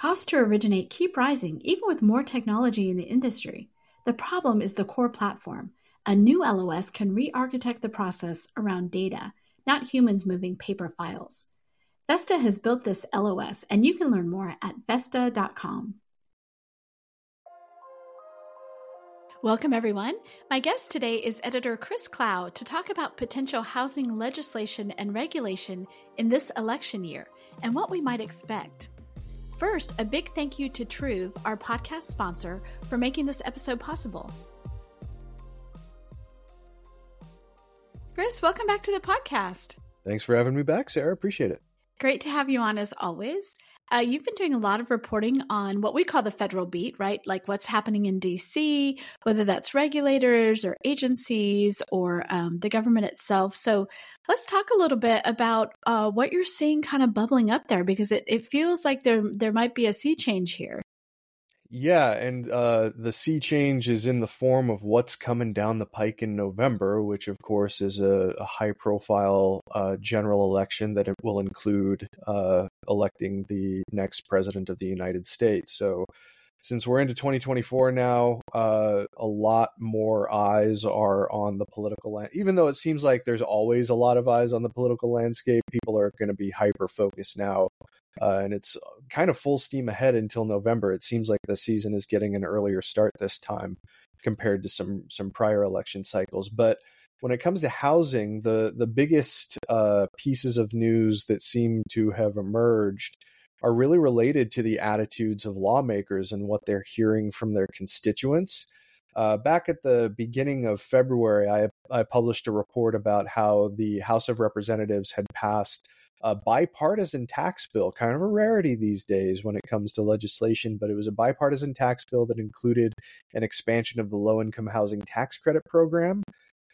Costs to originate keep rising even with more technology in the industry. The problem is the core platform. A new LOS can re architect the process around data, not humans moving paper files. Vesta has built this LOS, and you can learn more at Vesta.com. Welcome, everyone. My guest today is editor Chris Clow to talk about potential housing legislation and regulation in this election year and what we might expect. First, a big thank you to Truv, our podcast sponsor, for making this episode possible. Chris, welcome back to the podcast. Thanks for having me back, Sarah. Appreciate it. Great to have you on as always. Uh, you've been doing a lot of reporting on what we call the federal beat, right? Like what's happening in DC, whether that's regulators or agencies or um, the government itself. So let's talk a little bit about uh, what you're seeing kind of bubbling up there because it, it feels like there there might be a sea change here. Yeah, and uh, the sea change is in the form of what's coming down the pike in November, which of course is a, a high-profile uh, general election that it will include uh, electing the next president of the United States. So, since we're into 2024 now, uh, a lot more eyes are on the political land. Even though it seems like there's always a lot of eyes on the political landscape, people are going to be hyper focused now uh, and it's kind of full steam ahead until November. It seems like the season is getting an earlier start this time compared to some some prior election cycles. But when it comes to housing, the the biggest uh, pieces of news that seem to have emerged are really related to the attitudes of lawmakers and what they're hearing from their constituents. Uh, back at the beginning of February, I, I published a report about how the House of Representatives had passed a bipartisan tax bill, kind of a rarity these days when it comes to legislation, but it was a bipartisan tax bill that included an expansion of the low income housing tax credit program.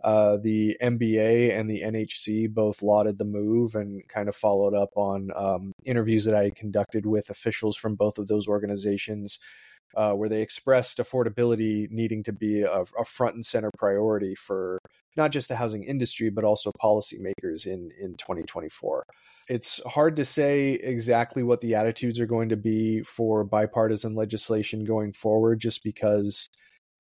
Uh, the MBA and the NHC both lauded the move and kind of followed up on um, interviews that I conducted with officials from both of those organizations, uh, where they expressed affordability needing to be a, a front and center priority for not just the housing industry, but also policymakers in, in 2024. It's hard to say exactly what the attitudes are going to be for bipartisan legislation going forward, just because,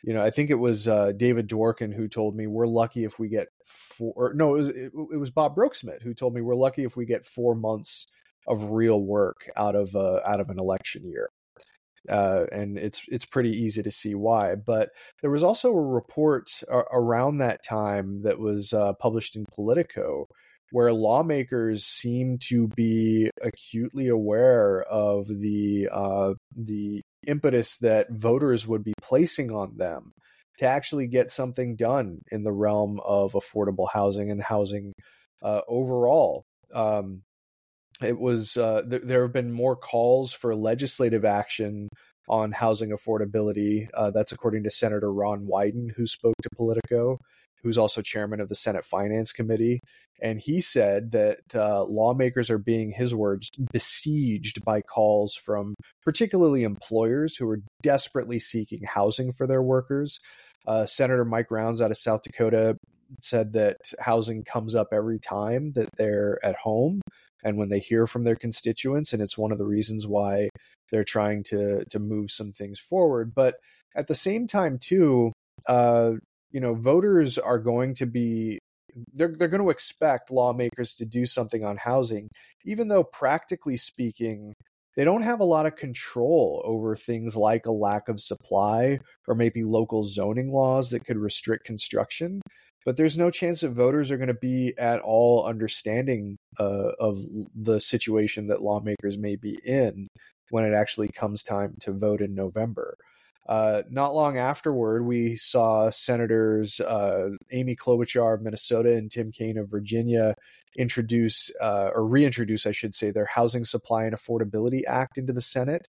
you know, I think it was uh, David Dworkin who told me we're lucky if we get four. No, it was it, it was Bob Broeksmit who told me we're lucky if we get four months of real work out of uh, out of an election year. Uh, and it's it's pretty easy to see why. But there was also a report around that time that was uh, published in Politico where lawmakers seem to be acutely aware of the uh, the impetus that voters would be placing on them to actually get something done in the realm of affordable housing and housing uh, overall. Um, it was uh, th- there have been more calls for legislative action on housing affordability. Uh, that's according to Senator Ron Wyden, who spoke to Politico who's also chairman of the Senate Finance Committee. And he said that uh, lawmakers are being, his words, besieged by calls from particularly employers who are desperately seeking housing for their workers. Uh, Senator Mike Rounds out of South Dakota said that housing comes up every time that they're at home and when they hear from their constituents and it's one of the reasons why they're trying to to move some things forward but at the same time too uh, you know voters are going to be they're they're going to expect lawmakers to do something on housing even though practically speaking they don't have a lot of control over things like a lack of supply or maybe local zoning laws that could restrict construction but there's no chance that voters are going to be at all understanding uh, of the situation that lawmakers may be in when it actually comes time to vote in November. Uh, not long afterward, we saw Senators uh, Amy Klobuchar of Minnesota and Tim Kaine of Virginia introduce uh, or reintroduce, I should say, their Housing Supply and Affordability Act into the Senate.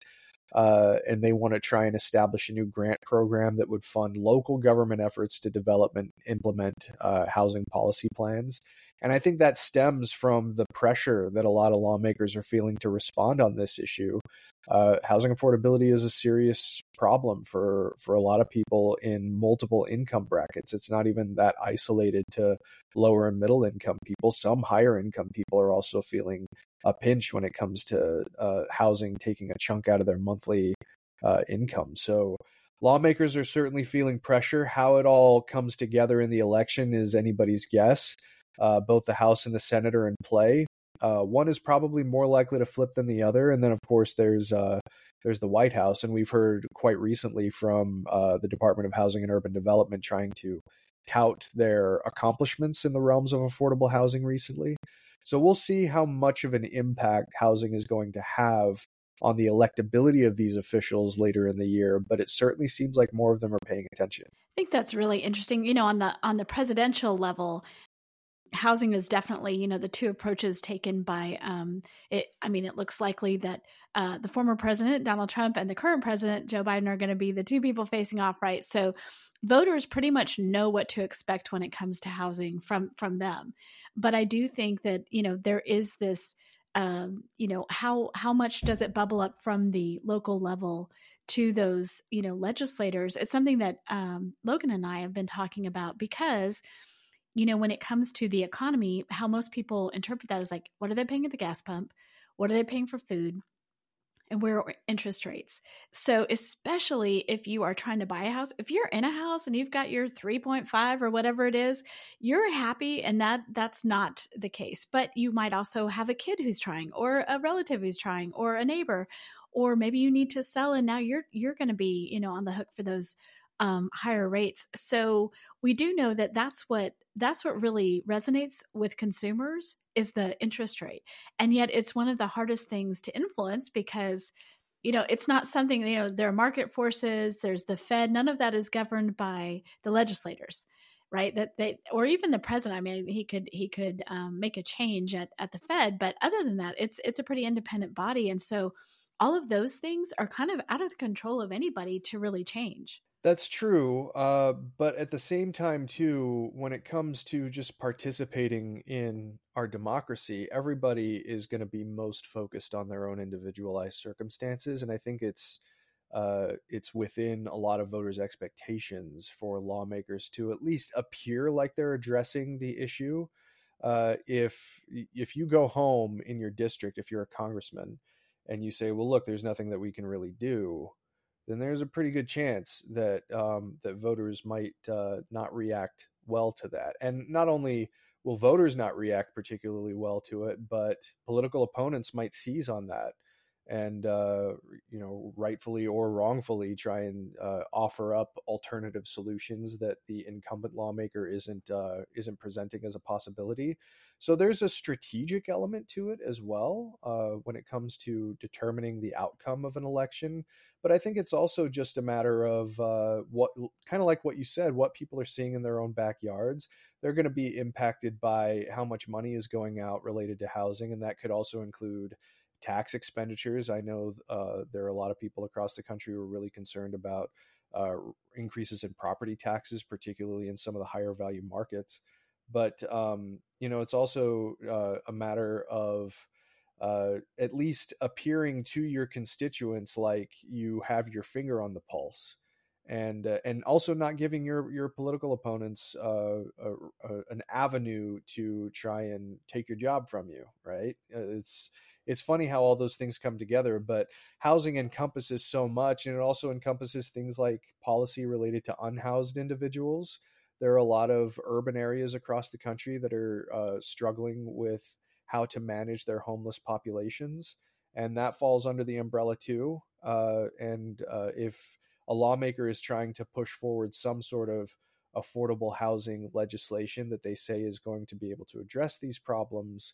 Uh, and they want to try and establish a new grant program that would fund local government efforts to develop and implement uh, housing policy plans. And I think that stems from the pressure that a lot of lawmakers are feeling to respond on this issue. Uh, housing affordability is a serious problem for for a lot of people in multiple income brackets. It's not even that isolated to lower and middle income people. Some higher income people are also feeling a pinch when it comes to uh, housing taking a chunk out of their monthly uh, income. So lawmakers are certainly feeling pressure. How it all comes together in the election is anybody's guess. Uh, both the House and the Senate are in play. Uh, one is probably more likely to flip than the other, and then of course there's uh, there's the White House, and we've heard quite recently from uh, the Department of Housing and Urban Development trying to tout their accomplishments in the realms of affordable housing recently. So we'll see how much of an impact housing is going to have on the electability of these officials later in the year, but it certainly seems like more of them are paying attention. I think that's really interesting. You know, on the on the presidential level, housing is definitely you know the two approaches taken by um, it i mean it looks likely that uh, the former president donald trump and the current president joe biden are going to be the two people facing off right? So voters pretty much know what to expect when it comes to housing from from them. But i do think that you know there is this um, you know how how much does it bubble up from the local level to those you know legislators? It's something that um, logan and i have been talking about because you know, when it comes to the economy, how most people interpret that is like, what are they paying at the gas pump? What are they paying for food? And where are interest rates? So, especially if you are trying to buy a house, if you're in a house and you've got your 3.5 or whatever it is, you're happy and that that's not the case. But you might also have a kid who's trying or a relative who's trying or a neighbor or maybe you need to sell and now you're you're going to be, you know, on the hook for those um, higher rates. So we do know that that's what that's what really resonates with consumers is the interest rate, and yet it's one of the hardest things to influence because you know it's not something you know there are market forces. There's the Fed. None of that is governed by the legislators right that they or even the president i mean he could he could um, make a change at, at the fed but other than that it's it's a pretty independent body and so all of those things are kind of out of the control of anybody to really change that's true, uh, but at the same time, too, when it comes to just participating in our democracy, everybody is going to be most focused on their own individualized circumstances, and I think it's uh, it's within a lot of voters' expectations for lawmakers to at least appear like they're addressing the issue. Uh, if if you go home in your district, if you're a congressman, and you say, "Well, look, there's nothing that we can really do," then there's a pretty good chance that um, that voters might uh, not react well to that. And not only will voters not react particularly well to it, but political opponents might seize on that and uh, you know rightfully or wrongfully try and uh, offer up alternative solutions that the incumbent lawmaker isn't uh, isn't presenting as a possibility. So there's a strategic element to it as well uh, when it comes to determining the outcome of an election. But I think it's also just a matter of uh, what kind of like what you said, what people are seeing in their own backyards. They're going to be impacted by how much money is going out related to housing, and that could also include tax expenditures. I know uh, there are a lot of people across the country who are really concerned about uh, increases in property taxes, particularly in some of the higher value markets. But um, you know, it's also uh, a matter of uh, at least appearing to your constituents like you have your finger on the pulse and uh, and also not giving your your political opponents uh, a, a, an avenue to try and take your job from you right it's it's funny how all those things come together but housing encompasses so much and it also encompasses things like policy related to unhoused individuals. There are a lot of urban areas across the country that are uh, struggling with how to manage their homeless populations and that falls under the umbrella too uh, and uh, if a lawmaker is trying to push forward some sort of affordable housing legislation that they say is going to be able to address these problems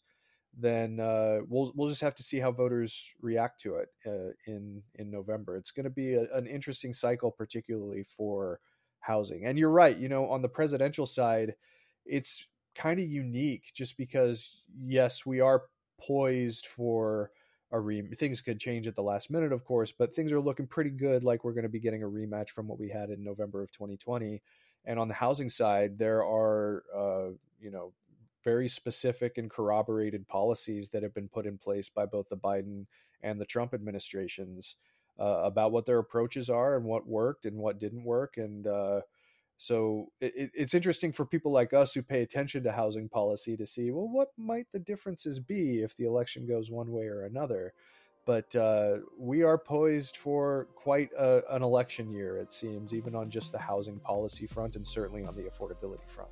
then uh, we'll we'll just have to see how voters react to it uh, in in November. It's going to be a, an interesting cycle, particularly for housing. And you're right. You know, on the presidential side, it's kind of unique, just because yes, we are poised for a re. Things could change at the last minute, of course, but things are looking pretty good. Like we're going to be getting a rematch from what we had in November of 2020. And on the housing side, there are uh, you know very specific and corroborated policies that have been put in place by both the Biden and the Trump administrations uh, about what their approaches are and what worked and what didn't work. And uh, So it, it's interesting for people like us who pay attention to housing policy to see, well, what might the differences be if the election goes one way or another? But uh, we are poised for quite a, an election year, it seems, even on just the housing policy front and certainly on the affordability front.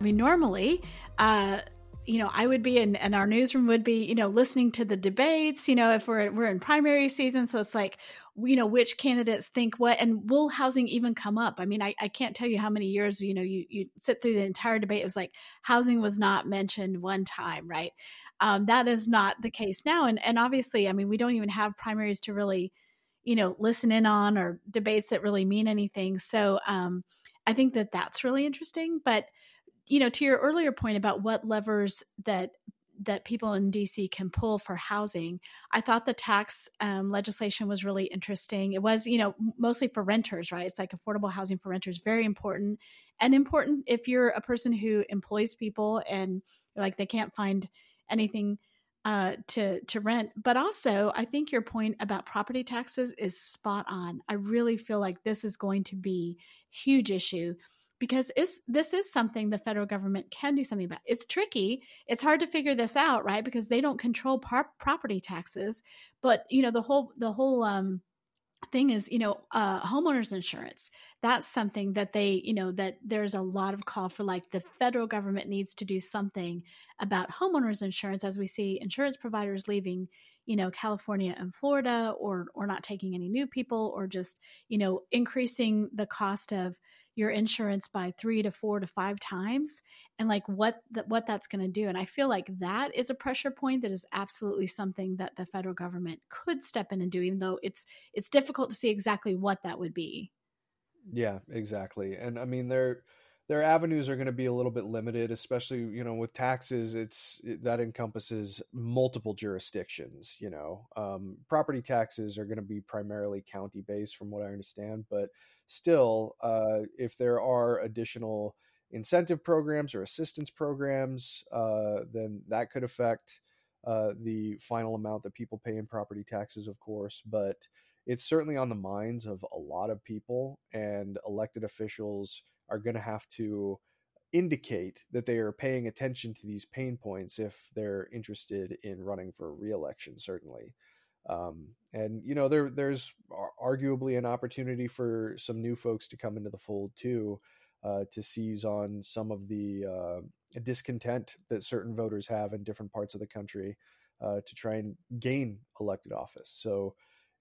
I mean, normally, uh, you know, I would be in, and our newsroom would be, you know, listening to the debates. You know, if we're we're in primary season, so it's like, you know, which candidates think what, and will housing even come up? I mean, I, I can't tell you how many years, you know, you you sit through the entire debate. It was like housing was not mentioned one time, right? Um, that is not the case now, and and obviously, I mean, we don't even have primaries to really, you know, listen in on or debates that really mean anything. So, um, I think that that's really interesting, but you know, to your earlier point about what levers that that people in DC can pull for housing, I thought the tax um, legislation was really interesting. It was, you know, mostly for renters, right? It's like affordable housing for renters, very important, and important if you're a person who employs people and like they can't find anything uh, to to rent. But also, I think your point about property taxes is spot on. I really feel like this is going to be huge issue because this is something the federal government can do something about. It's tricky. It's hard to figure this out, right? Because they don't control par- property taxes. But you know the whole the whole um, thing is you know uh, homeowners insurance that's something that they you know that there's a lot of call for like the federal government needs to do something about homeowners insurance as we see insurance providers leaving you know california and florida or or not taking any new people or just you know increasing the cost of your insurance by three to four to five times and like what that what that's going to do. And i feel like that is a pressure point that is absolutely something that the federal government could step in and do even though it's it's difficult to see exactly what that would be. Yeah exactly. And i mean there their avenues are going to be a little bit limited especially you know with taxes it's that encompasses multiple jurisdictions you know? Um, property taxes are going to be primarily county based from what i understand but still uh, if there are additional incentive programs or assistance programs uh, then that could affect uh, the final amount that people pay in property taxes of course but it's certainly on the minds of a lot of people and elected officials are going to have to indicate that they are paying attention to these pain points if they're interested in running for reelection certainly. Um, and you know there there's arguably an opportunity for some new folks to come into the fold too uh, to seize on some of the uh, discontent that certain voters have in different parts of the country uh, to try and gain elected office. So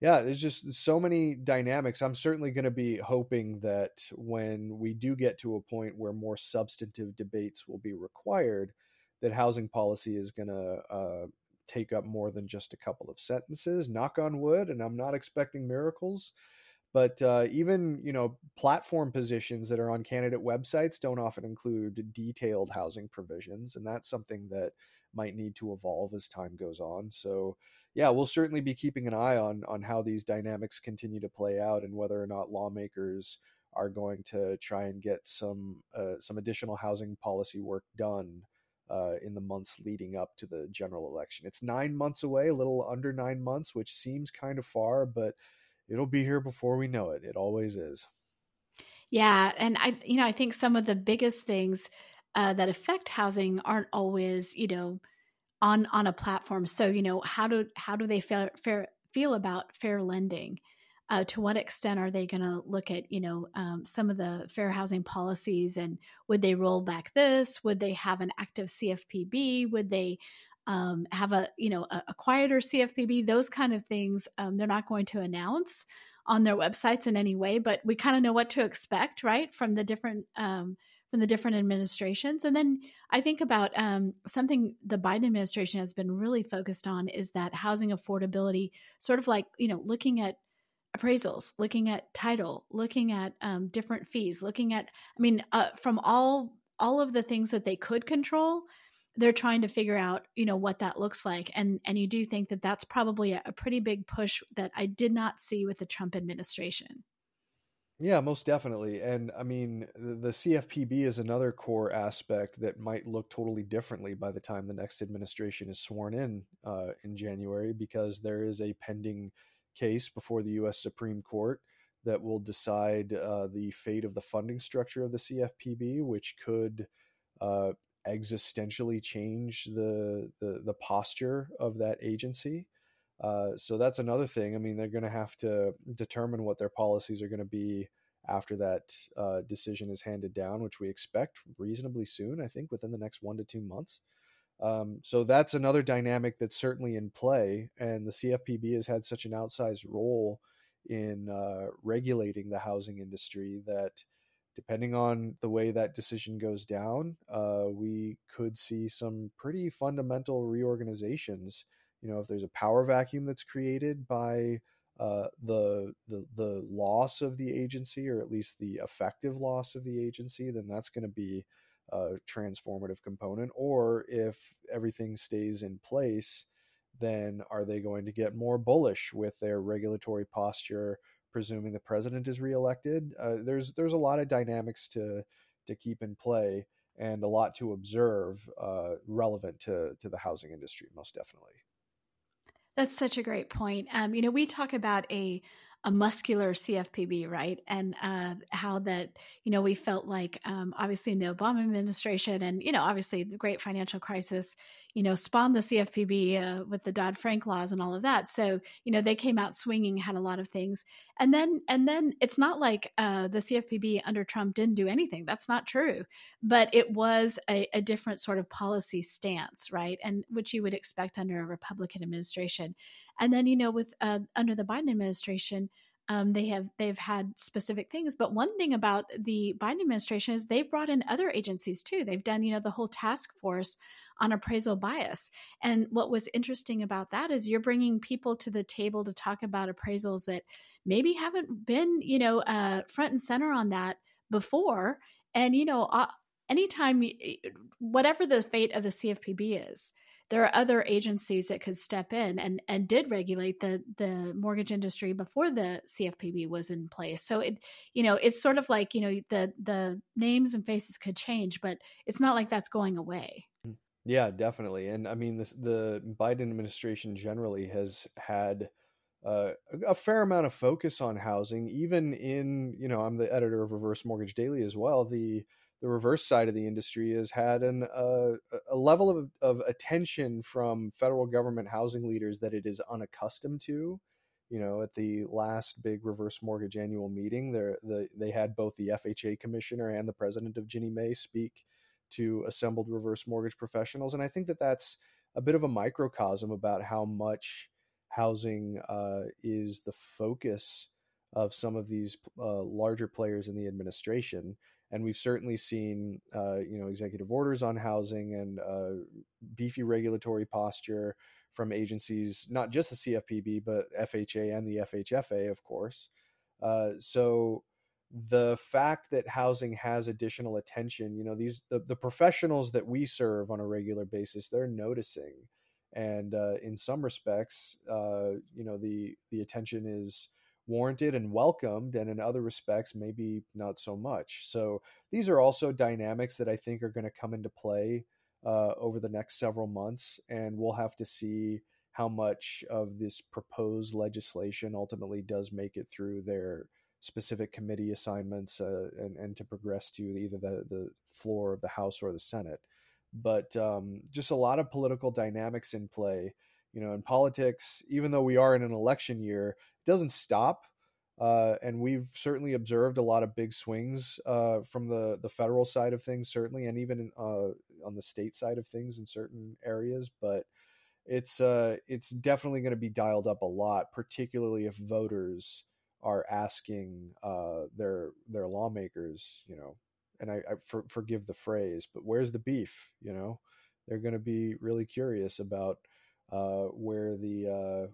yeah, there's just so many dynamics. I'm certainly going to be hoping that when we do get to a point where more substantive debates will be required, that housing policy is going to uh, take up more than just a couple of sentences. Knock on wood, and I'm not expecting miracles. But uh, even you know platform positions that are on candidate websites don't often include detailed housing provisions, and that's something that might need to evolve as time goes on. So yeah, we'll certainly be keeping an eye on on how these dynamics continue to play out and whether or not lawmakers are going to try and get some uh, some additional housing policy work done uh, in the months leading up to the general election. It's nine months away, a little under nine months, which seems kind of far, but it'll be here before we know it. It always is. Yeah, and I, you know, I think some of the biggest things uh, that affect housing aren't always, you know, on on a platform. So you know how do how do they feel, fair, feel about fair lending? Uh, to what extent are they going to look at you know um, some of the fair housing policies and would they roll back this? Would they have an active CFPB? Would they um, have a you know a, a, quieter CFPB? Those kind of things um, they're not going to announce on their websites in any way, but we kind of know what to expect, right, from the different um, from the different administrations. And then I think about um, something the Biden administration has been really focused on is that housing affordability, sort of like, you know, looking at appraisals, looking at title, looking at um, different fees, looking at, I mean, uh, from all all of the things that they could control, they're trying to figure out, you know, what that looks like. And and you do think that that's probably a, a pretty big push that I did not see with the Trump administration. Yeah, most definitely. And I mean, the CFPB is another core aspect that might look totally differently by the time the next administration is sworn in uh, in January, because there is a pending case before the U.S. Supreme Court that will decide uh, the fate of the funding structure of the CFPB, which could uh, existentially change the, the, the posture of that agency. Uh, so that's another thing. I mean, they're going to have to determine what their policies are going to be after that uh, decision is handed down, which we expect reasonably soon. I think within the next one to two months. Um, so that's another dynamic that's certainly in play, and the CFPB has had such an outsized role in uh, regulating the housing industry that, depending on the way that decision goes down, uh, we could see some pretty fundamental reorganizations. You know, if there's a power vacuum that's created by uh, the the the loss of the agency, or at least the effective loss of the agency, then that's going to be a transformative component. Or if everything stays in place, then are they going to get more bullish with their regulatory posture, presuming the president is reelected? Uh, there's there's a lot of dynamics to to keep in play and a lot to observe uh, relevant to to the housing industry, most definitely. That's such a great point. Um, you know, we talk about a a muscular CFPB, right? And uh, how that, you know, we felt like um, obviously in the Obama administration and, you know, obviously the great financial crisis, you know, spawned the CFPB uh, with the Dodd Frank laws and all of that. So, you know, they came out swinging, had a lot of things. And then, and then it's not like uh, the CFPB under Trump didn't do anything. That's not true. But it was a, a different sort of policy stance, right? And which you would expect under a Republican administration. And then, you know, with uh, under the Biden administration, um, they have they've had specific things. But one thing about the Biden administration is they've brought in other agencies too. They've done, you know, the whole task force on appraisal bias. And what was interesting about that is you're bringing people to the table to talk about appraisals that maybe haven't been, you know, uh, front and center on that before. And you know, uh, anytime, whatever the fate of the CFPB is, there are other agencies that could step in and and did regulate the the mortgage industry before the CFPB was in place. So it you know it's sort of like you know the the names and faces could change, but it's not like that's going away. Mm. Yeah, definitely. And I mean, this, the Biden administration generally has had uh, a fair amount of focus on housing, even in you know I'm the editor of Reverse Mortgage Daily as well. The the reverse side of the industry has had an, uh, a level of, of attention from federal government housing leaders that it is unaccustomed to. You know, at the last big reverse mortgage annual meeting, there the, they had both the FHA commissioner and the president of Ginnie Mae speak to assembled reverse mortgage professionals, and I think that that's a bit of a microcosm about how much housing uh, is the focus of some of these uh, larger players in the administration and we've certainly seen uh, you know executive orders on housing and uh, beefy regulatory posture from agencies, not just the CFPB but FHA and the FHFA, of course. Uh, so the fact that housing has additional attention, you know, these the, the professionals that we serve on a regular basis, they're noticing, and uh, in some respects, uh, you know, the the attention is warranted and welcomed, and in other respects, maybe not so much. So these are also dynamics that I think are going to come into play uh, over the next several months, and we'll have to see how much of this proposed legislation ultimately does make it through their specific committee assignments uh, and, and to progress to either the, the floor of the House or the Senate. But um, just a lot of political dynamics in play you know, in politics, even though we are in an election year, doesn't stop. Uh, and we've certainly observed a lot of big swings uh, from the the federal side of things, certainly, and even in, uh, on the state side of things in certain areas. But it's uh, it's definitely going to be dialed up a lot, particularly if voters are asking uh, their their lawmakers, you know, and I, I for, forgive the phrase, but where's the beef? You know, they're going to be really curious about uh, where the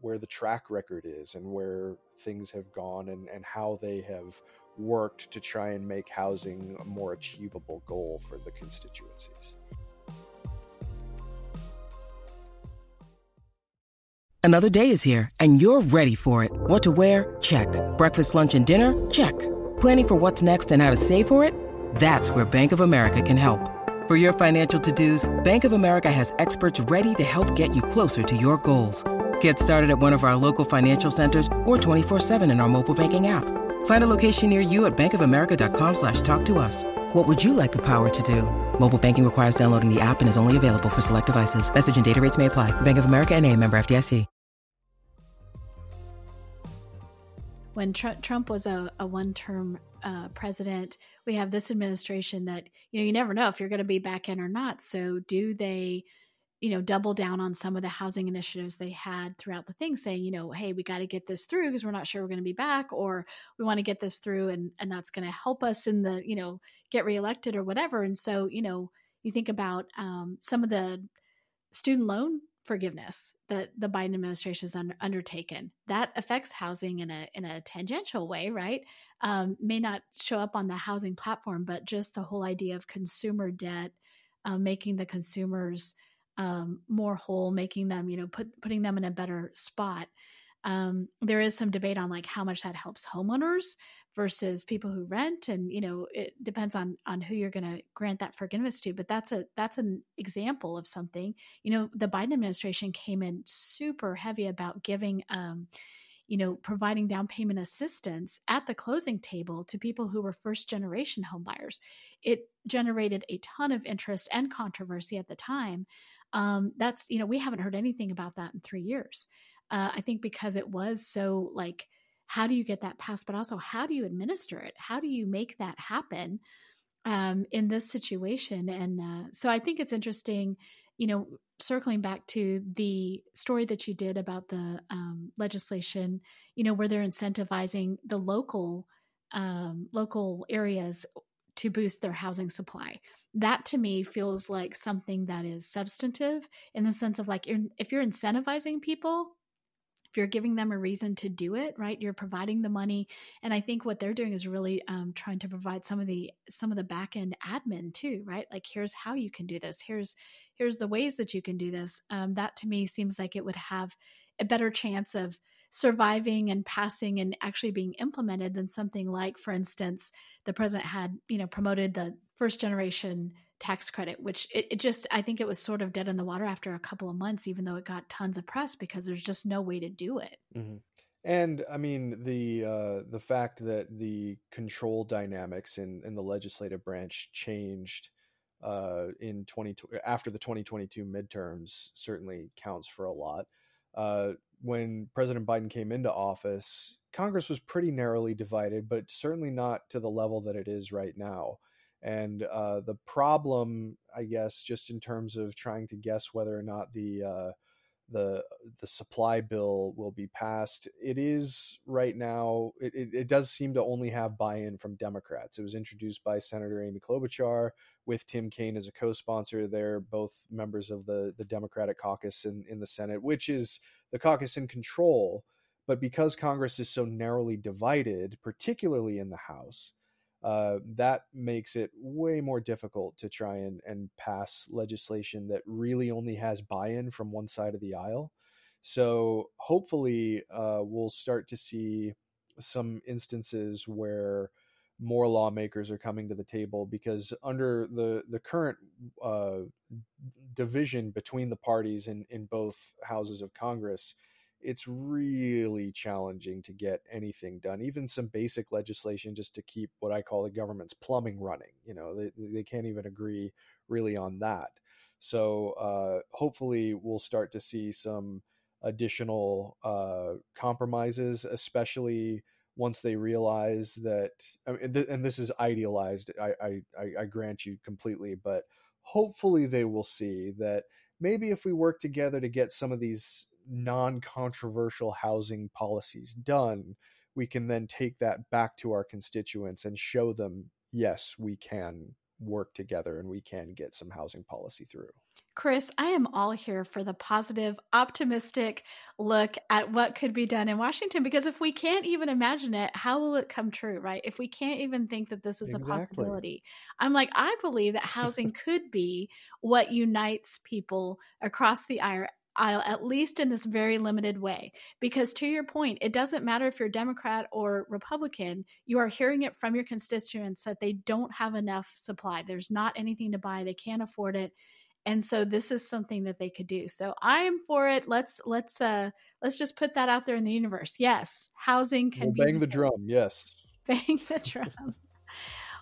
where the track record is and where things have gone and, and how they have worked to try and make housing a more achievable goal for the constituencies. Another day is here and you're ready for it. What to wear? Check. Breakfast, lunch, and dinner? Check. Planning for what's next and how to save for it? That's where Bank of America can help. For your financial to-dos, Bank of America has experts ready to help get you closer to your goals. Get started at one of our local financial centers or 24-7 in our mobile banking app. Find a location near you at bankofamerica.com slash talk to us. What would you like the power to do? Mobile banking requires downloading the app and is only available for select devices. Message and data rates may apply. Bank of America and a member FDIC. When Tr- Trump was a, a one-term uh, president, we have this administration that, you know, you never know if you're going to be back in or not. So do they – you know, double down on some of the housing initiatives they had throughout the thing, saying, you know, hey, we got to get this through because we're not sure we're going to be back, or we want to get this through and and that's going to help us in the, you know, get reelected or whatever. And so, you know, you think about um, some of the student loan forgiveness that the Biden administration has under, undertaken. That affects housing in a in a tangential way, right? Um, may not show up on the housing platform, but just the whole idea of consumer debt, uh, making the consumers um, more whole, making them, you know, put, putting them in a better spot. Um, there is some debate on like how much that helps homeowners versus people who rent, and you know, it depends on on who you're going to grant that forgiveness to. But that's a that's an example of something. You know, the Biden administration came in super heavy about giving. Um, you know, providing down payment assistance at the closing table to people who were first generation homebuyers. It generated a ton of interest and controversy at the time. Um, that's you know we haven't heard anything about that in three years. Uh, i think because it was so like how do you get that passed but also how do you administer it? How do you make that happen um, in this situation? And uh, so i think it's interesting you know circling back to the story that you did about the um, legislation you know where they're incentivizing the local um, local areas to boost their housing supply. That to me feels like something that is substantive in the sense of like if you're incentivizing people, if you're giving them a reason to do it, right? You're providing the money, and I think what they're doing is really um, trying to provide some of the some of the back end admin too, right? Like here's how you can do this. Here's here's the ways that you can do this. Um, that to me seems like it would have a better chance of surviving and passing and actually being implemented than something like, for instance, the president had, you know, promoted the first generation tax credit, which it, it, just, I think it was sort of dead in the water after a couple of months, even though it got tons of press because there's just no way to do it. Mm-hmm. And I mean the uh, the fact that the control dynamics in, in the legislative branch changed uh, in 20 after the 2022 midterms certainly counts for a lot. Uh, when President Biden came into office, Congress was pretty narrowly divided, but certainly not to the level that it is right now. And uh, the problem, I guess, just in terms of trying to guess whether or not the uh, the the supply bill will be passed, it is right now. It, it, it does seem to only have buy-in from Democrats. It was introduced by Senator Amy Klobuchar with Tim Kaine as a co-sponsor. They're both members of the the Democratic caucus in in the Senate, which is the caucus in control. But because Congress is so narrowly divided, particularly in the House, uh, that makes it way more difficult to try and, and pass legislation that really only has buy in from one side of the aisle. So hopefully, uh, we'll start to see some instances where more lawmakers are coming to the table because under the the current uh, division between the parties in in both houses of Congress, it's really challenging to get anything done. Even some basic legislation just to keep what I call the government's plumbing running. You know, they they can't even agree really on that. So uh, hopefully, we'll start to see some additional uh, compromises, especially once they realize that I mean, and this is idealized I, I i grant you completely but hopefully they will see that maybe if we work together to get some of these non-controversial housing policies done we can then take that back to our constituents and show them yes, we can work together and we can get some housing policy through. Chris, I am all here for the positive, optimistic look at what could be done in Washington because if we can't even imagine it, how will it come true, right? If we can't even think that this is exactly. a possibility, I'm like, I believe that housing could be what unites people across the aisle, at least in this very limited way. Because to your point, it doesn't matter if you're Democrat or Republican, you are hearing it from your constituents that they don't have enough supply. There's not anything to buy, they can't afford it. And so this is something that they could do. So i am for it. Let's let's uh let's just put that out there in the universe. Yes housing can we'll bang the, the drum. Yes. Bang the drum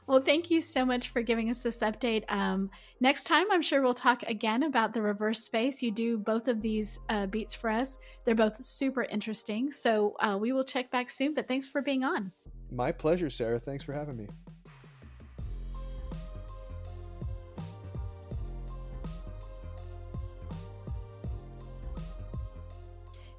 well thank you so much for giving us this update. Um, next time i'm sure we'll talk again about the reverse space. You do both of these uh, beats for us. They're both super interesting. So uh, we will check back soon but thanks for being on. My pleasure sarah. Thanks for having me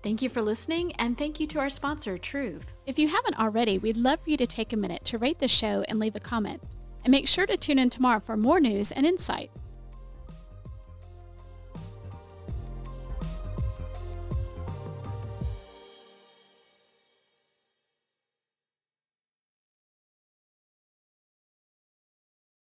Thank you for listening, and thank you to our sponsor, Truv. If you haven't already, we'd love for you to take a minute to rate the show and leave a comment. And make sure to tune in tomorrow for more news and insight.